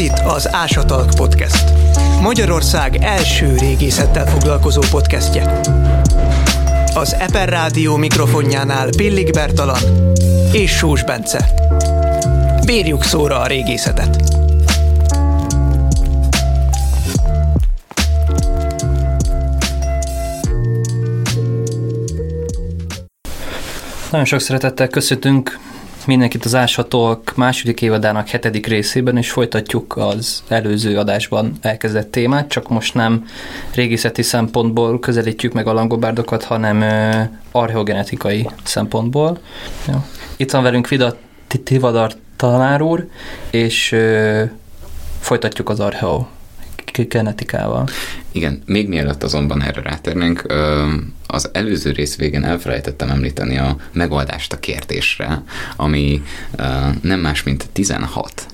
itt az Ásatalk Podcast. Magyarország első régészettel foglalkozó podcastje. Az Eper Rádió mikrofonjánál Pillik Bertalan és Sós Bence. Bírjuk szóra a régészetet! Nagyon sok szeretettel köszöntünk mindenkit az Áshatók második évadának hetedik részében, és folytatjuk az előző adásban elkezdett témát, csak most nem régészeti szempontból közelítjük meg a langobárdokat, hanem archeogenetikai szempontból. Ja. Itt van velünk Vida Tivadar tanár úr, és folytatjuk az archeo genetikával. Igen, még mielőtt azonban erre rátérnénk, az előző rész végén elfelejtettem említeni a megoldást a kérdésre, ami nem más, mint 16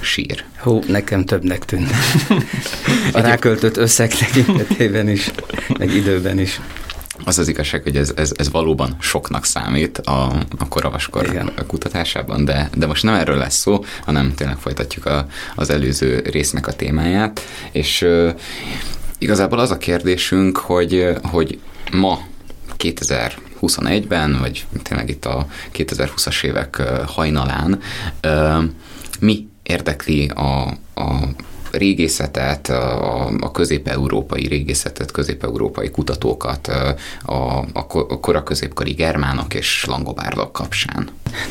sír. Hú, nekem többnek tűnt. A ráköltött összeg tekintetében is, meg időben is. Az az igazság, hogy ez, ez, ez valóban soknak számít a, a koravaskor Igen. kutatásában, de, de most nem erről lesz szó, hanem tényleg folytatjuk a, az előző résznek a témáját, és uh, igazából az a kérdésünk, hogy, hogy ma 2021-ben, vagy tényleg itt a 2020-as évek hajnalán mi érdekli a, a régészetet, a, a közép-európai régészetet, közép-európai kutatókat a, a, a koraközépkori germánok és langobárdok kapcsán.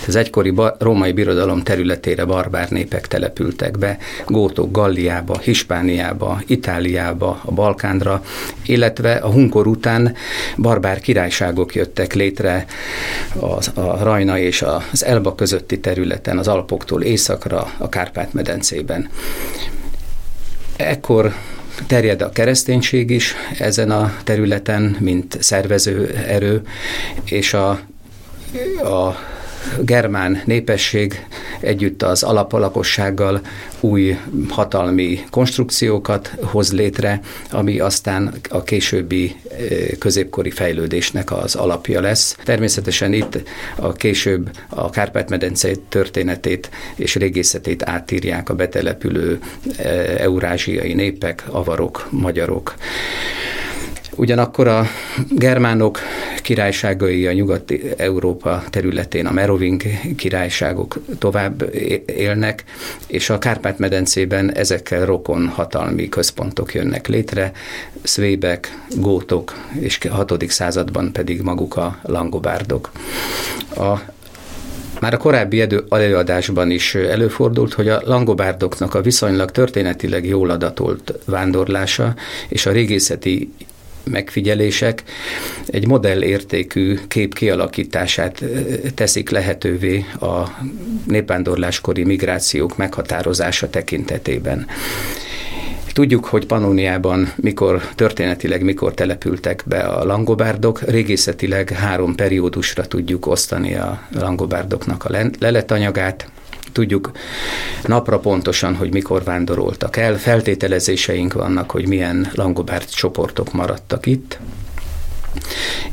Az egykori ba- római birodalom területére barbár népek települtek be, gótok Galliába, Hispániába, Itáliába, a Balkánra, illetve a hunkor után barbár királyságok jöttek létre az, a Rajna és az Elba közötti területen, az Alpoktól északra, a Kárpát-medencében. Ekkor terjed a kereszténység is ezen a területen, mint szervező erő, és a, a germán népesség együtt az alapalakossággal új hatalmi konstrukciókat hoz létre, ami aztán a későbbi középkori fejlődésnek az alapja lesz. Természetesen itt a később a Kárpát-medence történetét és régészetét átírják a betelepülő eurázsiai népek, avarok, magyarok. Ugyanakkor a germánok királyságai a nyugati Európa területén, a Meroving királyságok tovább élnek, és a Kárpát-medencében ezekkel rokon hatalmi központok jönnek létre, szvébek, gótok, és 6. században pedig maguk a langobárdok. A már a korábbi előadásban is előfordult, hogy a langobárdoknak a viszonylag történetileg jól adatolt vándorlása és a régészeti megfigyelések egy modellértékű kép kialakítását teszik lehetővé a népvándorláskori migrációk meghatározása tekintetében. Tudjuk, hogy Panóniában mikor történetileg mikor települtek be a langobárdok, régészetileg három periódusra tudjuk osztani a langobárdoknak a leletanyagát, tudjuk napra pontosan, hogy mikor vándoroltak el, feltételezéseink vannak, hogy milyen langobárt csoportok maradtak itt,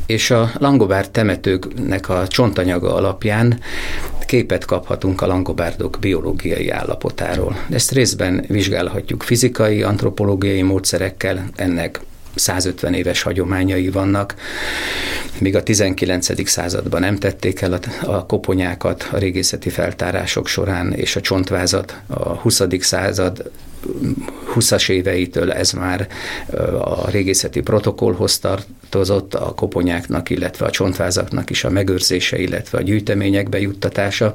és a langobárd temetőknek a csontanyaga alapján képet kaphatunk a langobárdok biológiai állapotáról. Ezt részben vizsgálhatjuk fizikai, antropológiai módszerekkel, ennek 150 éves hagyományai vannak. Míg a 19. században nem tették el a, koponyákat a régészeti feltárások során, és a csontvázat a 20. század 20-as éveitől ez már a régészeti protokollhoz tartozott, a koponyáknak, illetve a csontvázaknak is a megőrzése, illetve a gyűjtemények bejuttatása,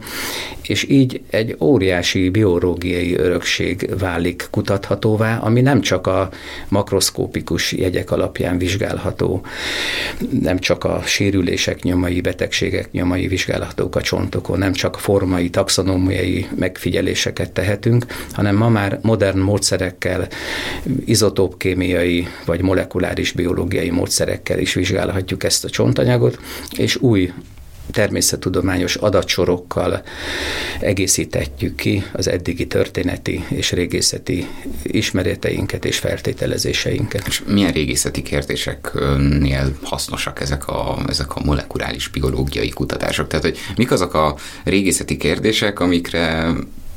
és így egy óriási biológiai örökség válik kutathatóvá, ami nem csak a makroszkópikus jegyek alapján vizsgálható, nem csak a sérülések nyomai, betegségek nyomai vizsgálhatók a csontokon, nem csak formai, taxonómiai megfigyeléseket tehetünk, hanem ma már modern módszerekkel, izotópkémiai vagy molekuláris biológiai módszerekkel is vizsgálhatjuk ezt a csontanyagot, és új természettudományos adatsorokkal egészíthetjük ki az eddigi történeti és régészeti ismereteinket és feltételezéseinket. És milyen régészeti kérdéseknél hasznosak ezek a, ezek a molekuláris biológiai kutatások? Tehát, hogy mik azok a régészeti kérdések, amikre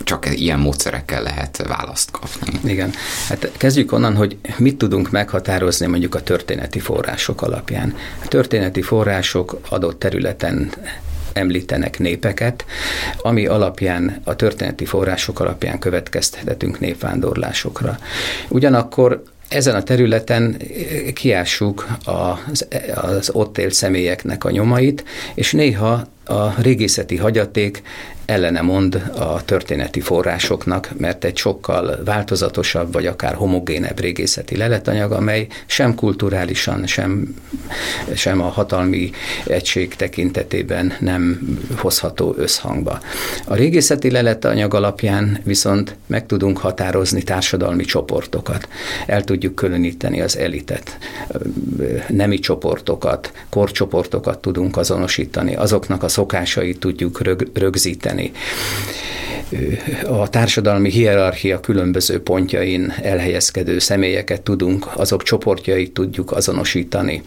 csak ilyen módszerekkel lehet választ kapni. Igen. Hát kezdjük onnan, hogy mit tudunk meghatározni mondjuk a történeti források alapján. A történeti források adott területen említenek népeket, ami alapján, a történeti források alapján következtethetünk népvándorlásokra. Ugyanakkor ezen a területen kiássuk az, az ott élt személyeknek a nyomait, és néha a régészeti hagyaték ellene mond a történeti forrásoknak, mert egy sokkal változatosabb, vagy akár homogénebb régészeti leletanyag, amely sem kulturálisan, sem, sem a hatalmi egység tekintetében nem hozható összhangba. A régészeti leletanyag alapján viszont meg tudunk határozni társadalmi csoportokat. El tudjuk különíteni az elitet, nemi csoportokat, korcsoportokat tudunk azonosítani, azoknak a szokásait tudjuk rög, rögzíteni. A társadalmi hierarchia különböző pontjain elhelyezkedő személyeket tudunk, azok csoportjait tudjuk azonosítani.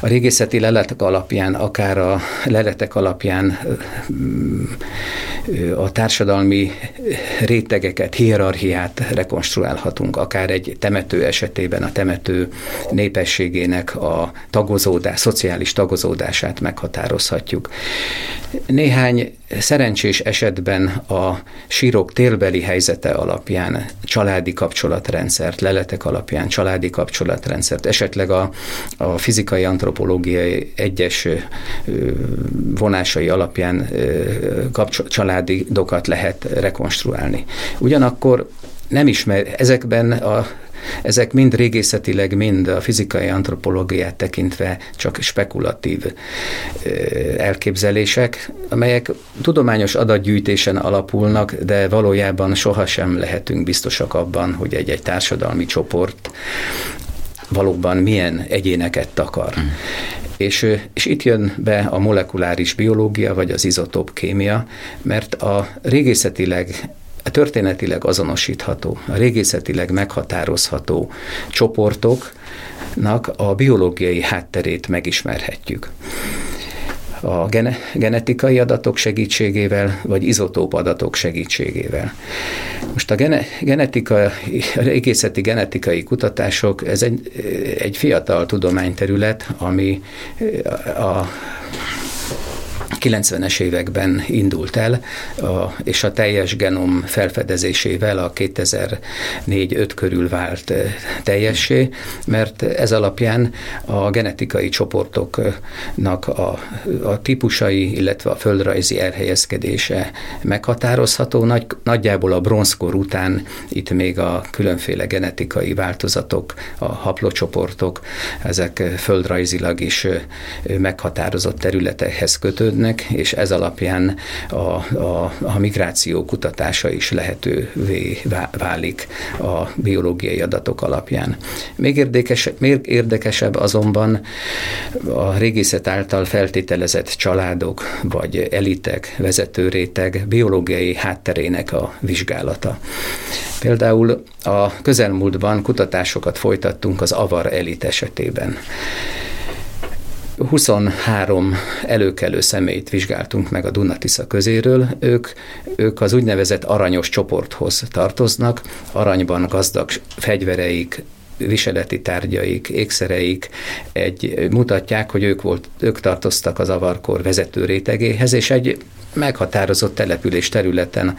A régészeti leletek alapján, akár a leletek alapján a társadalmi rétegeket, hierarchiát rekonstruálhatunk, akár egy temető esetében a temető népességének a tagozódás, szociális tagozódását meghatározhatjuk. Néhány szerencsés esetben a sírok télbeli helyzete alapján családi kapcsolatrendszert, leletek alapján családi kapcsolatrendszert, esetleg a, a fizikai antropológiai egyes vonásai alapján kapcsol, családi dokat lehet rekonstruálni. Ugyanakkor nem ismer, ezekben a ezek mind régészetileg, mind a fizikai antropológiát tekintve csak spekulatív elképzelések, amelyek tudományos adatgyűjtésen alapulnak, de valójában sohasem lehetünk biztosak abban, hogy egy-egy társadalmi csoport valóban milyen egyéneket takar. Mm. És, és itt jön be a molekuláris biológia, vagy az izotóp kémia, mert a régészetileg történetileg azonosítható, a régészetileg meghatározható csoportoknak a biológiai hátterét megismerhetjük a gene, genetikai adatok segítségével, vagy izotóp adatok segítségével. Most a gene, genetika, a régészeti genetikai kutatások, ez egy, egy fiatal tudományterület, ami a 90-es években indult el, a, és a teljes genom felfedezésével a 2004-5 körül vált teljessé, mert ez alapján a genetikai csoportoknak a, a típusai, illetve a földrajzi elhelyezkedése meghatározható. Nagy, nagyjából a bronzkor után itt még a különféle genetikai változatok, a haplocsoportok, ezek földrajzilag is meghatározott területekhez kötődnek, működnek, és ez alapján a, a, a migráció kutatása is lehetővé válik a biológiai adatok alapján. Még, érdekes, még érdekesebb azonban a régészet által feltételezett családok, vagy elitek, vezetőréteg biológiai hátterének a vizsgálata. Például a közelmúltban kutatásokat folytattunk az avar elit esetében. 23 előkelő személyt vizsgáltunk meg a Dunatisza közéről. Ők, ők az úgynevezett aranyos csoporthoz tartoznak, aranyban gazdag fegyvereik, viseleti tárgyaik, ékszereik egy, mutatják, hogy ők, volt, ők tartoztak az avarkor vezető rétegéhez, és egy meghatározott település területen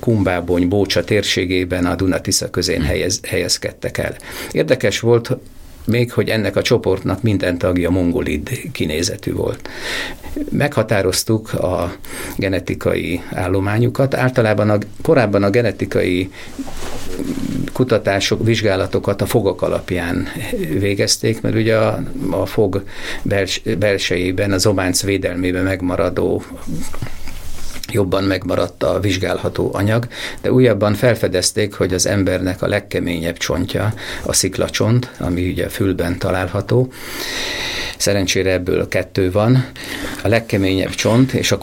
Kumbábony, Bócsa térségében a Dunatisza közén helyez, helyezkedtek el. Érdekes volt, még hogy ennek a csoportnak minden tagja mongolid kinézetű volt. Meghatároztuk a genetikai állományukat. Általában a, korábban a genetikai kutatások, vizsgálatokat a fogak alapján végezték, mert ugye a, a fog bels, belsejében, az ománc védelmében megmaradó jobban megmaradt a vizsgálható anyag, de újabban felfedezték, hogy az embernek a legkeményebb csontja a sziklacsont, ami ugye fülben található. Szerencsére ebből kettő van. A legkeményebb csont, és a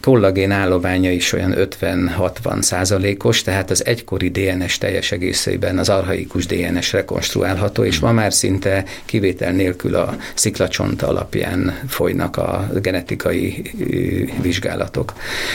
kollagén állománya is olyan 50-60 százalékos, tehát az egykori DNS teljes egészében az arhaikus DNS rekonstruálható, és ma már szinte kivétel nélkül a sziklacsont alapján folynak a genetikai vizsgálatok.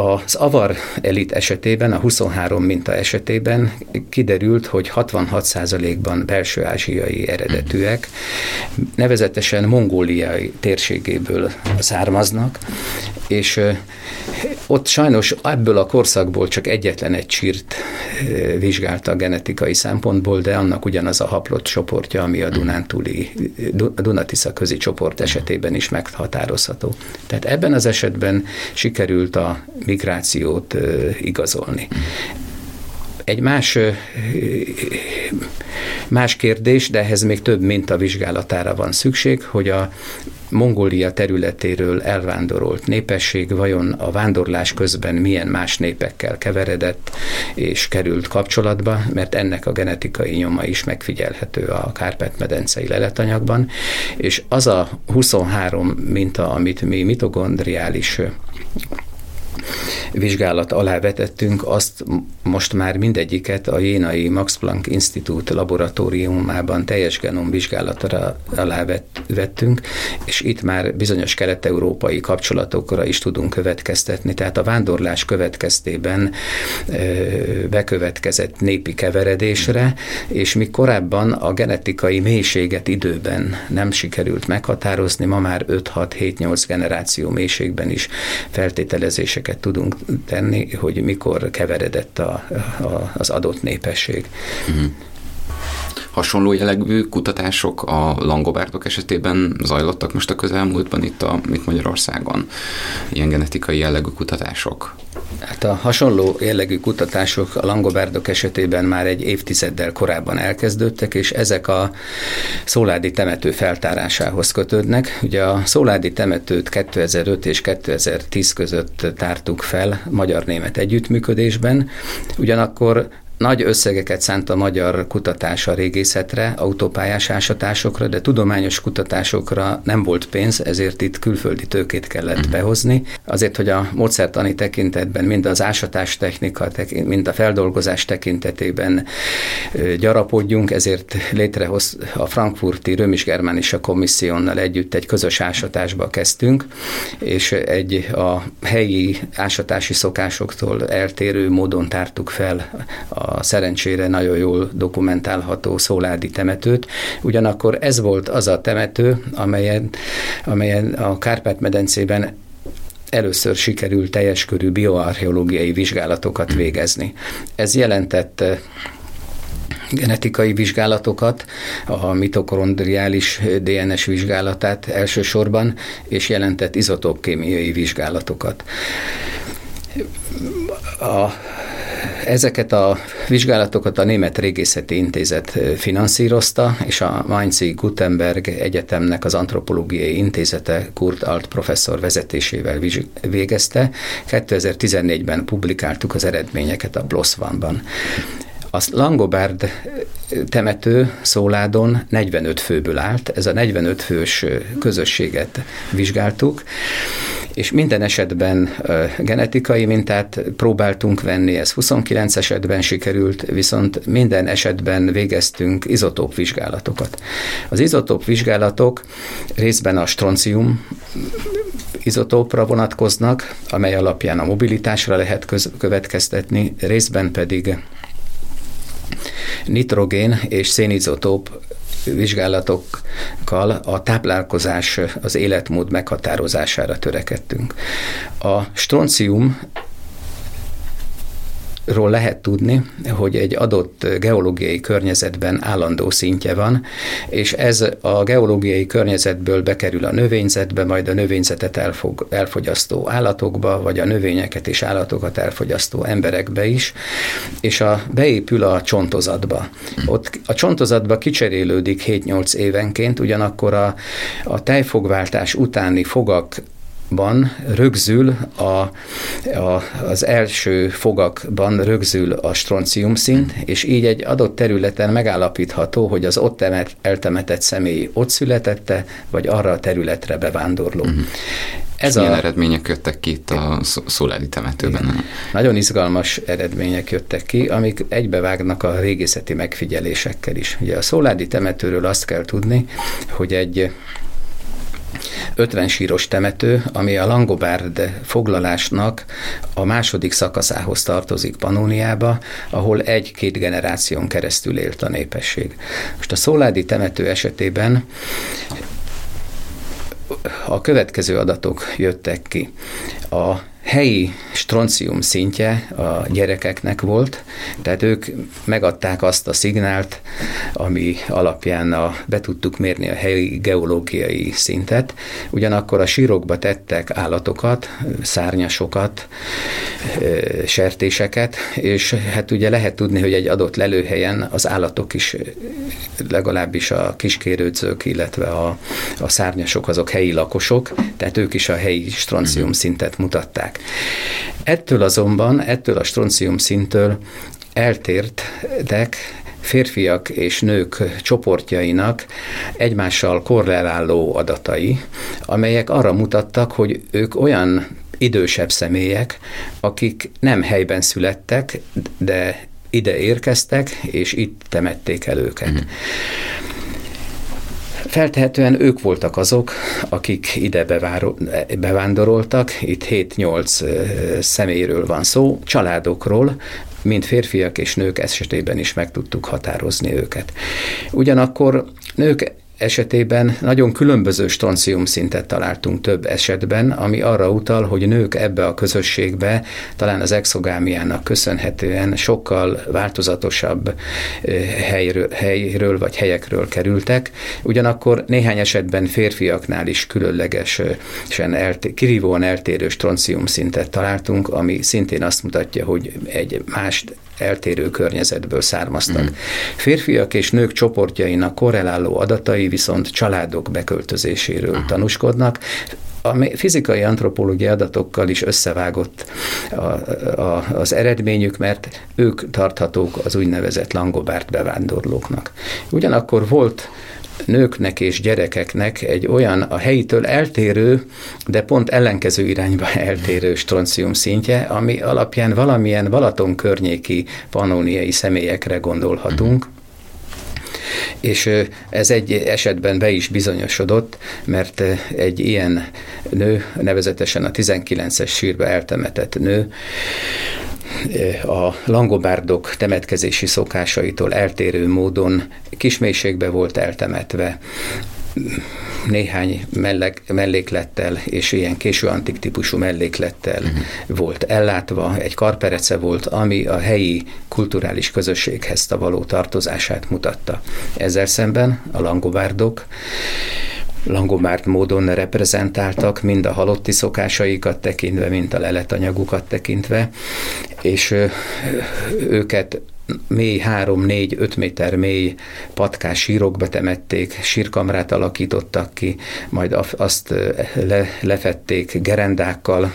Az avar elit esetében, a 23 minta esetében kiderült, hogy 66%-ban belső ázsiai eredetűek, nevezetesen mongóliai térségéből származnak, és ott sajnos ebből a korszakból csak egyetlen egy csírt vizsgálta genetikai szempontból, de annak ugyanaz a haplott csoportja, ami a Dunántúli, Dunatisza közi csoport esetében is meghatározható. Tehát ebben az esetben sikerült a migrációt igazolni. Egy más, más kérdés, de ehhez még több minta vizsgálatára van szükség, hogy a Mongólia területéről elvándorolt népesség vajon a vándorlás közben milyen más népekkel keveredett és került kapcsolatba, mert ennek a genetikai nyoma is megfigyelhető a Kárpát-medencei leletanyagban, és az a 23 minta, amit mi mitogondriális vizsgálat alá vetettünk, azt most már mindegyiket a Jénai Max Planck Institute laboratóriumában teljes genom vizsgálatra alá vettünk, és itt már bizonyos kelet-európai kapcsolatokra is tudunk következtetni. Tehát a vándorlás következtében bekövetkezett népi keveredésre, és mi korábban a genetikai mélységet időben nem sikerült meghatározni, ma már 5-6-7-8 generáció mélységben is feltételezéseket tudunk tenni, hogy mikor keveredett a, a, az adott népesség. Uh-huh. Hasonló jellegű kutatások a langobárdok esetében zajlottak most a közelmúltban itt, a, itt Magyarországon? Ilyen genetikai jellegű kutatások? Hát a hasonló jellegű kutatások a langobárdok esetében már egy évtizeddel korábban elkezdődtek, és ezek a szóládi temető feltárásához kötődnek. Ugye a szóládi temetőt 2005 és 2010 között tártuk fel magyar-német együttműködésben, ugyanakkor nagy összegeket szánt a magyar kutatás a régészetre, autópályás ásatásokra, de tudományos kutatásokra nem volt pénz, ezért itt külföldi tőkét kellett uh-huh. behozni. Azért, hogy a módszertani tekintetben, mind az ásatás technika, mind a feldolgozás tekintetében gyarapodjunk, ezért létrehoz a frankfurti Römis Germánisa komissziónnal együtt egy közös ásatásba kezdtünk, és egy a helyi ásatási szokásoktól eltérő módon tártuk fel a a szerencsére nagyon jól dokumentálható szóládi temetőt. Ugyanakkor ez volt az a temető, amelyen, amelyen a Kárpát-medencében először sikerült teljes körű bioarcheológiai vizsgálatokat végezni. Ez jelentett eh, genetikai vizsgálatokat, a mitokondriális DNS vizsgálatát elsősorban, és jelentett izotópkémiai vizsgálatokat. A Ezeket a vizsgálatokat a Német Régészeti Intézet finanszírozta, és a Mainzi Gutenberg Egyetemnek az Antropológiai Intézete Kurt Alt professzor vezetésével végezte. 2014-ben publikáltuk az eredményeket a Blossvanban. A Langobard temető Szóládon 45 főből állt, ez a 45 fős közösséget vizsgáltuk, és minden esetben genetikai mintát próbáltunk venni, ez 29 esetben sikerült, viszont minden esetben végeztünk izotóp vizsgálatokat. Az izotóp vizsgálatok részben a stroncium izotópra vonatkoznak, amely alapján a mobilitásra lehet következtetni, részben pedig nitrogén és szénizotóp vizsgálatokkal a táplálkozás, az életmód meghatározására törekedtünk. A stroncium ról lehet tudni, hogy egy adott geológiai környezetben állandó szintje van, és ez a geológiai környezetből bekerül a növényzetbe, majd a növényzetet elfog, elfogyasztó állatokba, vagy a növényeket és állatokat elfogyasztó emberekbe is, és a, beépül a csontozatba. Ott a csontozatba kicserélődik 7-8 évenként, ugyanakkor a, a tejfogváltás utáni fogak ban rögzül a, a, az első fogakban rögzül a stroncium szint, és így egy adott területen megállapítható, hogy az ott eltemetett személy ott születette, vagy arra a területre bevándorló. Uh-huh. Ez milyen a... eredmények jöttek ki itt a szoládi temetőben? Igen. Nagyon izgalmas eredmények jöttek ki, amik egybevágnak a régészeti megfigyelésekkel is. Ugye a szoládi temetőről azt kell tudni, hogy egy 50 síros temető, ami a Langobárd foglalásnak a második szakaszához tartozik Panóniába, ahol egy-két generáción keresztül élt a népesség. Most a Szóládi temető esetében a következő adatok jöttek ki. A helyi stroncium szintje a gyerekeknek volt, tehát ők megadták azt a szignált, ami alapján a, be tudtuk mérni a helyi geológiai szintet, ugyanakkor a sírokba tettek állatokat, szárnyasokat, sertéseket, és hát ugye lehet tudni, hogy egy adott lelőhelyen az állatok is, legalábbis a kiskérődzők, illetve a, a szárnyasok azok helyi lakosok, tehát ők is a helyi stroncium mhm. szintet mutatták. Ettől azonban, ettől a stroncium szintől eltértek férfiak és nők csoportjainak egymással korreláló adatai, amelyek arra mutattak, hogy ők olyan idősebb személyek, akik nem helyben születtek, de ide érkeztek, és itt temették el őket. Mm. Feltehetően ők voltak azok, akik ide bevándoroltak, itt 7-8 személyről van szó, családokról, mint férfiak és nők esetében is meg tudtuk határozni őket. Ugyanakkor nők esetében nagyon különböző stroncium szintet találtunk több esetben, ami arra utal, hogy nők ebbe a közösségbe talán az exogámiának köszönhetően sokkal változatosabb helyről, helyről vagy helyekről kerültek, ugyanakkor néhány esetben férfiaknál is különlegesen elté- kirívóan eltérő stroncium szintet találtunk, ami szintén azt mutatja, hogy egy más eltérő környezetből származtak. Mm. Férfiak és nők csoportjainak korreláló adatai viszont családok beköltözéséről Aha. tanúskodnak, a fizikai antropológiai adatokkal is összevágott a, a, az eredményük, mert ők tarthatók az úgynevezett langobárt bevándorlóknak. Ugyanakkor volt nőknek és gyerekeknek egy olyan a helyitől eltérő, de pont ellenkező irányba eltérő stroncium szintje, ami alapján valamilyen Balaton környéki panóniai személyekre gondolhatunk, és ez egy esetben be is bizonyosodott, mert egy ilyen nő, nevezetesen a 19-es sírba eltemetett nő, a langobárdok temetkezési szokásaitól eltérő módon kismélységbe volt eltemetve, néhány melleg, melléklettel és ilyen késő antik típusú melléklettel uh-huh. volt ellátva, egy karperece volt, ami a helyi kulturális közösséghez való tartozását mutatta. Ezzel szemben a langobárdok langobárt módon reprezentáltak, mind a halotti szokásaikat tekintve, mint a leletanyagukat tekintve, és őket mély 3-4-5 méter mély patkás sírokba temették, sírkamrát alakítottak ki, majd azt le, lefették gerendákkal,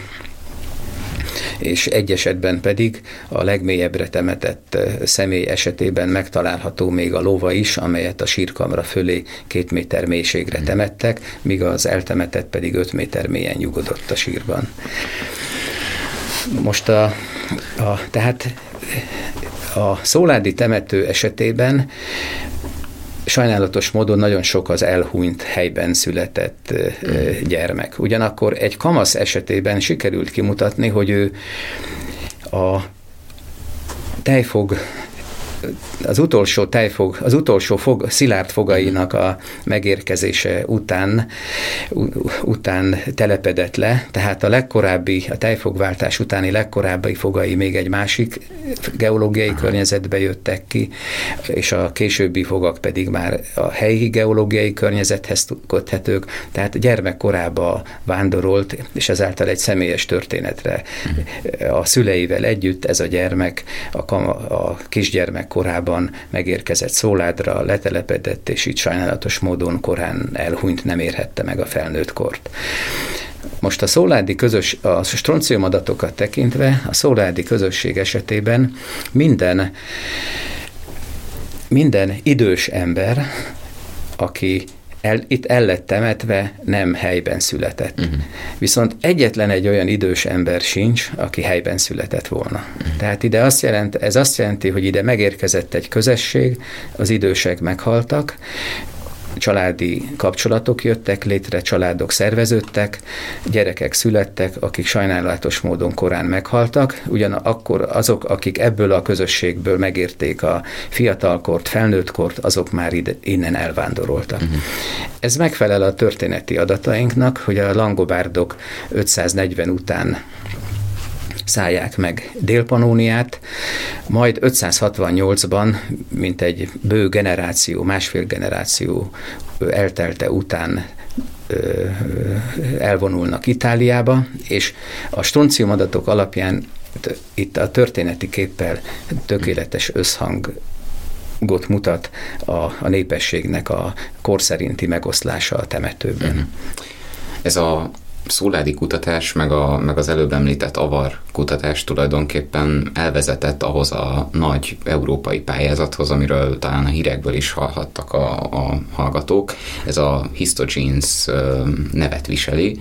és egy esetben pedig a legmélyebbre temetett személy esetében megtalálható még a lova is, amelyet a sírkamra fölé két méter mélységre temettek, míg az eltemetett pedig öt méter mélyen nyugodott a sírban. Most a, a tehát a szóládi temető esetében sajnálatos módon nagyon sok az elhunyt helyben született gyermek. Ugyanakkor egy kamasz esetében sikerült kimutatni, hogy ő a tejfog az utolsó tejfog, az utolsó fog, szilárd fogainak a megérkezése után, után telepedett le, tehát a legkorábbi, a tejfogváltás utáni legkorábbi fogai még egy másik geológiai Aha. környezetbe jöttek ki, és a későbbi fogak pedig már a helyi geológiai környezethez köthetők, tehát gyermekkorába vándorolt, és ezáltal egy személyes történetre a szüleivel együtt ez a gyermek, a, a kisgyermek korában megérkezett Szóládra, letelepedett, és így sajnálatos módon korán elhunyt, nem érhette meg a felnőtt kort. Most a szóládi közös, a stroncium adatokat tekintve, a szóládi közösség esetében minden, minden idős ember, aki el, itt el lett temetve, nem helyben született. Uh-huh. Viszont egyetlen egy olyan idős ember sincs, aki helyben született volna. Uh-huh. Tehát ide azt jelent, ez azt jelenti, hogy ide megérkezett egy közösség, az idősek meghaltak, családi kapcsolatok jöttek létre, családok szerveződtek, gyerekek születtek, akik sajnálatos módon korán meghaltak, ugyanakkor azok, akik ebből a közösségből megérték a fiatalkort, felnőttkort, azok már ide, innen elvándoroltak. Uh-huh. Ez megfelel a történeti adatainknak, hogy a langobárdok 540 után szállják meg Dél-Panóniát, majd 568-ban, mint egy bő generáció, másfél generáció eltelte után elvonulnak Itáliába, és a stroncium adatok alapján itt a történeti képpel tökéletes összhang got mutat a, a népességnek a korszerinti megoszlása a temetőben. Uh-huh. Ez a szóládi kutatás, meg, a, meg az előbb említett avar kutatás tulajdonképpen elvezetett ahhoz a nagy európai pályázathoz, amiről talán a hírekből is hallhattak a, a hallgatók. Ez a Histogenes nevet viseli.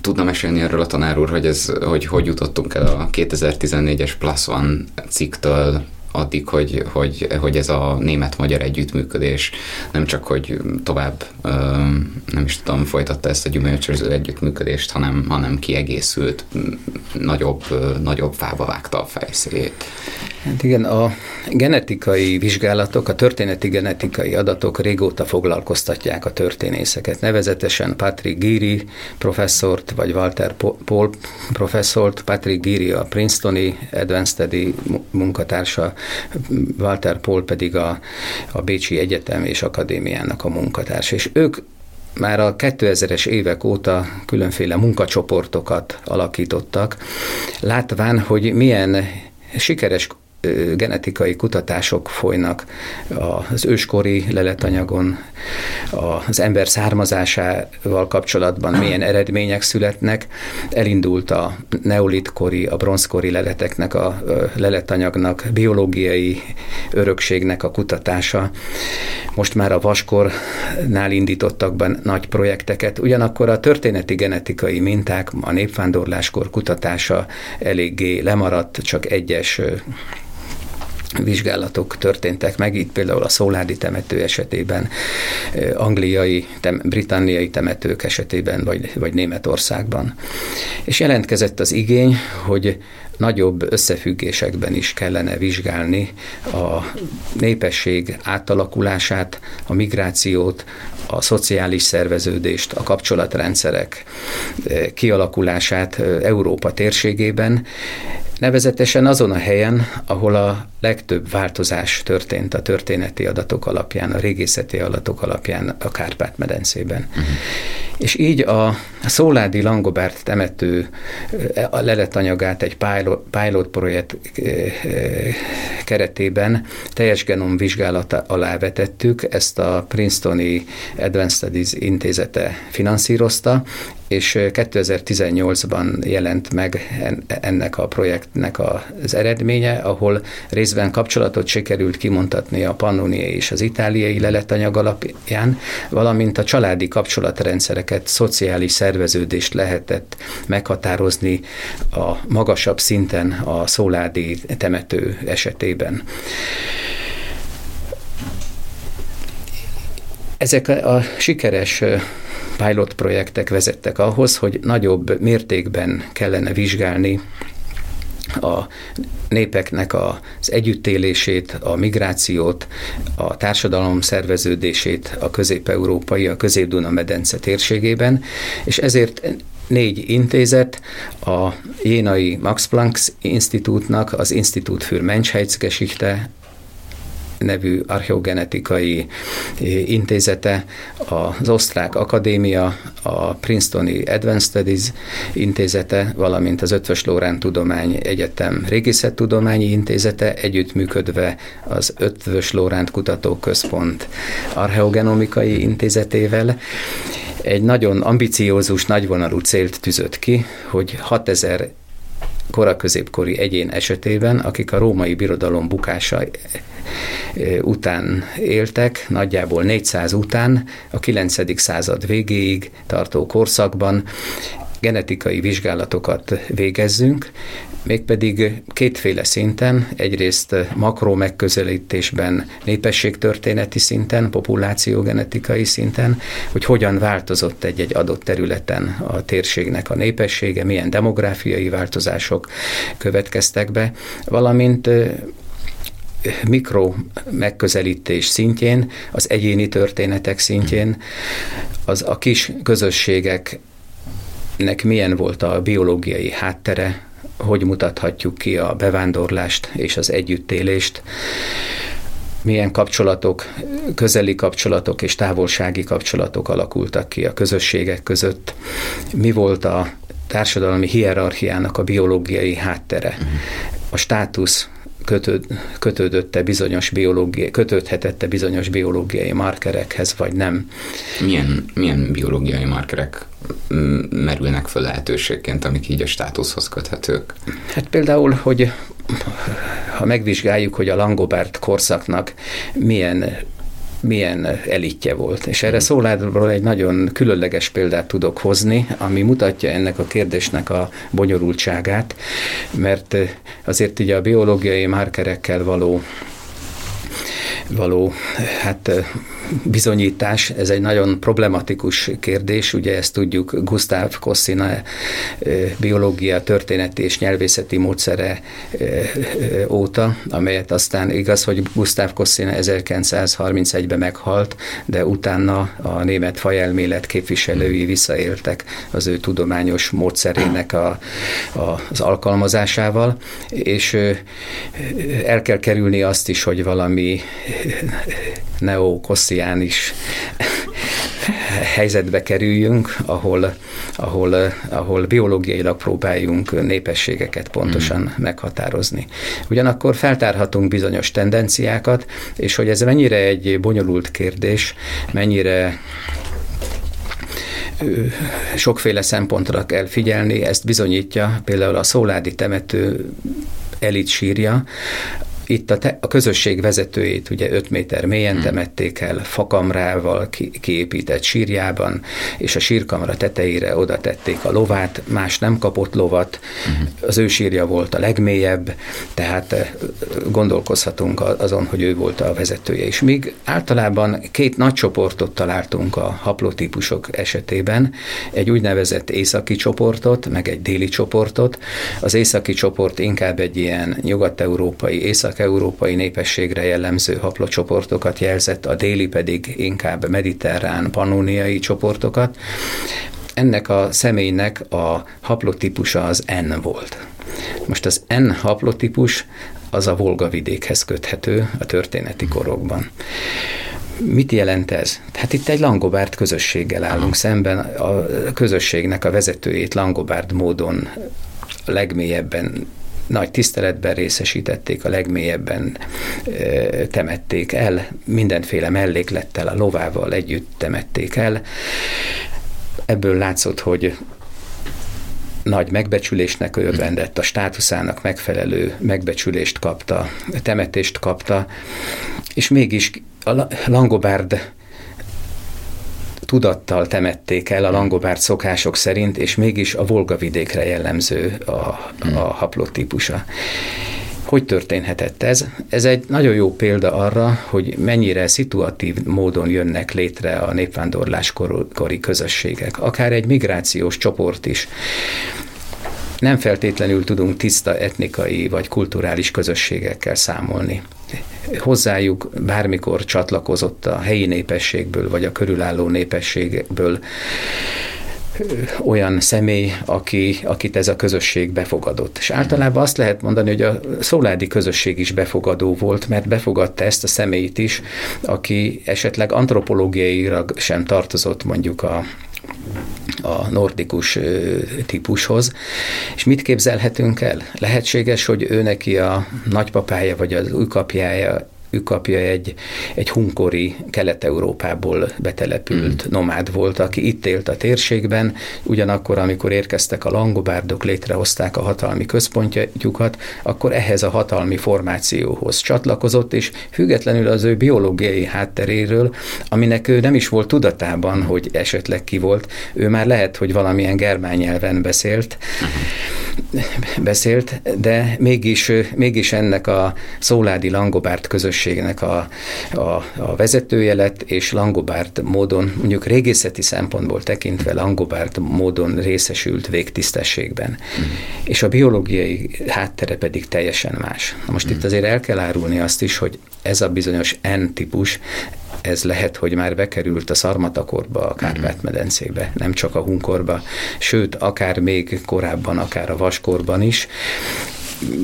Tudna mesélni erről a tanár úr, hogy, ez, hogy hogy jutottunk el a 2014-es Plus One cikktől addig, hogy, hogy, hogy ez a német-magyar együttműködés nem csak, hogy tovább nem is tudom, folytatta ezt a gyümölcsöző együttműködést, hanem, hanem kiegészült, nagyobb, nagyobb fába vágta a fejszét. Hát igen, a genetikai vizsgálatok, a történeti genetikai adatok régóta foglalkoztatják a történészeket. Nevezetesen Patrick Giri professzort, vagy Walter Paul professzort, Patrick Giri a Princetoni Advanced Study munkatársa, Walter Paul pedig a, a Bécsi Egyetem és Akadémiának a munkatársa. És ők már a 2000-es évek óta különféle munkacsoportokat alakítottak, látván, hogy milyen sikeres genetikai kutatások folynak az őskori leletanyagon, az ember származásával kapcsolatban milyen eredmények születnek. Elindult a neolitkori, a bronzkori leleteknek, a leletanyagnak, biológiai örökségnek a kutatása. Most már a vaskornál indítottak be nagy projekteket, ugyanakkor a történeti genetikai minták, a népvándorláskor kutatása eléggé lemaradt, csak egyes vizsgálatok történtek meg, itt például a Szóládi temető esetében, angliai, tem, britanniai temetők esetében, vagy, vagy Németországban. És jelentkezett az igény, hogy nagyobb összefüggésekben is kellene vizsgálni a népesség átalakulását, a migrációt, a szociális szerveződést, a kapcsolatrendszerek kialakulását Európa térségében, nevezetesen azon a helyen, ahol a legtöbb változás történt a történeti adatok alapján, a régészeti adatok alapján a Kárpát-medencében. Uh-huh. És így a Szóládi Langobárt temető a leletanyagát egy pilot, pilot projekt keretében teljes genom vizsgálata alá vetettük, ezt a Princetoni Advanced Studies intézete finanszírozta, és 2018-ban jelent meg ennek a projektnek az eredménye, ahol részben kapcsolatot sikerült kimontatni a pannoniai és az itáliai leletanyag alapján, valamint a családi kapcsolatrendszereket, szociális szerveződést lehetett meghatározni a magasabb szinten a szóládi temető esetében. Ezek a sikeres pilot projektek vezettek ahhoz, hogy nagyobb mértékben kellene vizsgálni a népeknek az együttélését, a migrációt, a társadalom szerveződését a közép-európai, a közép-Duna-medence térségében, és ezért négy intézet, a Jénai Max Planck Institútnak, az Institut für Menschheitsgeschichte, nevű archeogenetikai eh, intézete, az Osztrák Akadémia, a Princetoni Advanced Studies intézete, valamint az Ötvös Lórán Tudomány Egyetem Régészettudományi Intézete együttműködve az Ötvös Lóránt Kutatóközpont Archeogenomikai Intézetével. Egy nagyon ambiciózus, nagyvonalú célt tűzött ki, hogy 6000 koraközépkori egyén esetében, akik a római birodalom bukása után éltek, nagyjából 400 után, a 9. század végéig tartó korszakban genetikai vizsgálatokat végezzünk, mégpedig kétféle szinten, egyrészt makro megközelítésben, népességtörténeti szinten, populációgenetikai szinten, hogy hogyan változott egy-egy adott területen a térségnek a népessége, milyen demográfiai változások következtek be, valamint mikro megközelítés szintjén, az egyéni történetek szintjén, az a kis közösségeknek milyen volt a biológiai háttere, hogy mutathatjuk ki a bevándorlást és az együttélést, milyen kapcsolatok, közeli kapcsolatok és távolsági kapcsolatok alakultak ki a közösségek között, mi volt a társadalmi hierarchiának a biológiai háttere, a státusz, kötőd, kötődötte bizonyos biológiai, kötődhetette bizonyos biológiai markerekhez, vagy nem. Milyen, milyen biológiai markerek merülnek föl lehetőségként, amik így a státuszhoz köthetők? Hát például, hogy ha megvizsgáljuk, hogy a Langobert korszaknak milyen milyen elitje volt. És erre Szóládról egy nagyon különleges példát tudok hozni, ami mutatja ennek a kérdésnek a bonyolultságát, mert azért ugye a biológiai márkerekkel való való hát bizonyítás, ez egy nagyon problematikus kérdés, ugye ezt tudjuk Gustav Kosszina biológia, történeti és nyelvészeti módszere óta, amelyet aztán igaz, hogy Gustav Kosszina 1931-ben meghalt, de utána a német fajelmélet képviselői visszaéltek az ő tudományos módszerének a, a, az alkalmazásával, és el kell kerülni azt is, hogy valami neokossziánis helyzetbe kerüljünk, ahol, ahol, ahol biológiailag próbáljunk népességeket pontosan mm. meghatározni. Ugyanakkor feltárhatunk bizonyos tendenciákat, és hogy ez mennyire egy bonyolult kérdés, mennyire sokféle szempontra kell figyelni, ezt bizonyítja például a szóládi temető elit sírja, itt a, te, a közösség vezetőjét ugye 5 méter mélyen hmm. temették el, fakamrával ki, kiépített sírjában, és a sírkamra tetejére oda tették a lovát, más nem kapott lovat, hmm. az ő sírja volt a legmélyebb, tehát eh, gondolkozhatunk azon, hogy ő volt a vezetője. És míg általában két nagy csoportot találtunk a haplotípusok esetében, egy úgynevezett északi csoportot, meg egy déli csoportot. Az északi csoport inkább egy ilyen nyugat-európai, észak európai népességre jellemző haplocsoportokat jelzett, a déli pedig inkább mediterrán, panóniai csoportokat. Ennek a személynek a haplotípusa az N volt. Most az N haplotípus az a Volga vidékhez köthető a történeti korokban. Mit jelent ez? Hát itt egy Langobárt közösséggel állunk szemben, a közösségnek a vezetőjét Langobárt módon legmélyebben nagy tiszteletben részesítették, a legmélyebben temették el, mindenféle melléklettel, a lovával együtt temették el. Ebből látszott, hogy nagy megbecsülésnek örvendett, a státuszának megfelelő megbecsülést kapta, temetést kapta, és mégis a Langobárd tudattal temették el a Langobárd szokások szerint, és mégis a Volga vidékre jellemző a, a hmm. haplotípusa. Hogy történhetett ez? Ez egy nagyon jó példa arra, hogy mennyire szituatív módon jönnek létre a népvándorláskori közösségek. Akár egy migrációs csoport is nem feltétlenül tudunk tiszta etnikai vagy kulturális közösségekkel számolni. Hozzájuk bármikor csatlakozott a helyi népességből, vagy a körülálló népességből olyan személy, aki, akit ez a közösség befogadott. És általában azt lehet mondani, hogy a szóládi közösség is befogadó volt, mert befogadta ezt a személyt is, aki esetleg antropológiailag sem tartozott mondjuk a a nordikus típushoz. És mit képzelhetünk el? Lehetséges, hogy ő neki a nagypapája vagy az újkapjája ő kapja egy, egy hunkori Kelet-Európából betelepült mm. nomád volt, aki itt élt a térségben, ugyanakkor, amikor érkeztek a langobárdok, létrehozták a hatalmi központjukat, akkor ehhez a hatalmi formációhoz csatlakozott, és függetlenül az ő biológiai hátteréről, aminek ő nem is volt tudatában, hogy esetleg ki volt, ő már lehet, hogy valamilyen germán nyelven beszélt, mm beszélt, de mégis, mégis ennek a Szóládi Langobárt közösségnek a, a, a vezetője lett, és Langobárt módon, mondjuk régészeti szempontból tekintve Langobárt módon részesült végtisztességben. Mm. És a biológiai háttere pedig teljesen más. Na most mm. itt azért el kell árulni azt is, hogy ez a bizonyos N-típus, ez lehet, hogy már bekerült a szarmatakorba, a Kárpát-medencébe, nem csak a hunkorba, sőt, akár még korábban, akár a vaskorban is,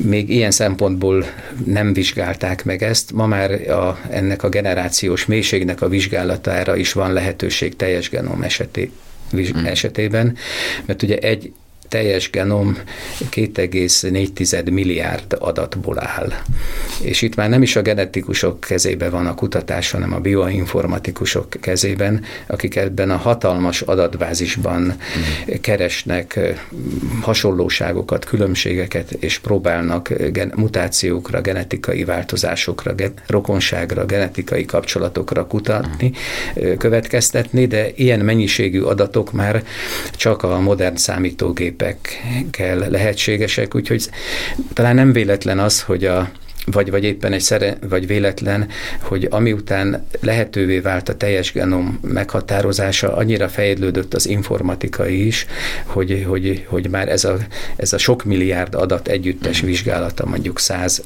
még ilyen szempontból nem vizsgálták meg ezt. Ma már a, ennek a generációs mélységnek a vizsgálatára is van lehetőség teljes genom eseté, mm. esetében, mert ugye egy teljes genom 2,4 milliárd adatból áll. És itt már nem is a genetikusok kezében van a kutatás, hanem a bioinformatikusok kezében, akik ebben a hatalmas adatbázisban mm. keresnek hasonlóságokat, különbségeket, és próbálnak gen- mutációkra, genetikai változásokra, gen- rokonságra, genetikai kapcsolatokra kutatni, mm. következtetni, de ilyen mennyiségű adatok már csak a modern számítógép gépekkel lehetségesek, úgyhogy talán nem véletlen az, hogy a vagy, vagy éppen egy szere, vagy véletlen, hogy amiután lehetővé vált a teljes genom meghatározása, annyira fejlődött az informatika is, hogy, hogy, hogy már ez a, ez a sok milliárd adat együttes vizsgálata mondjuk száz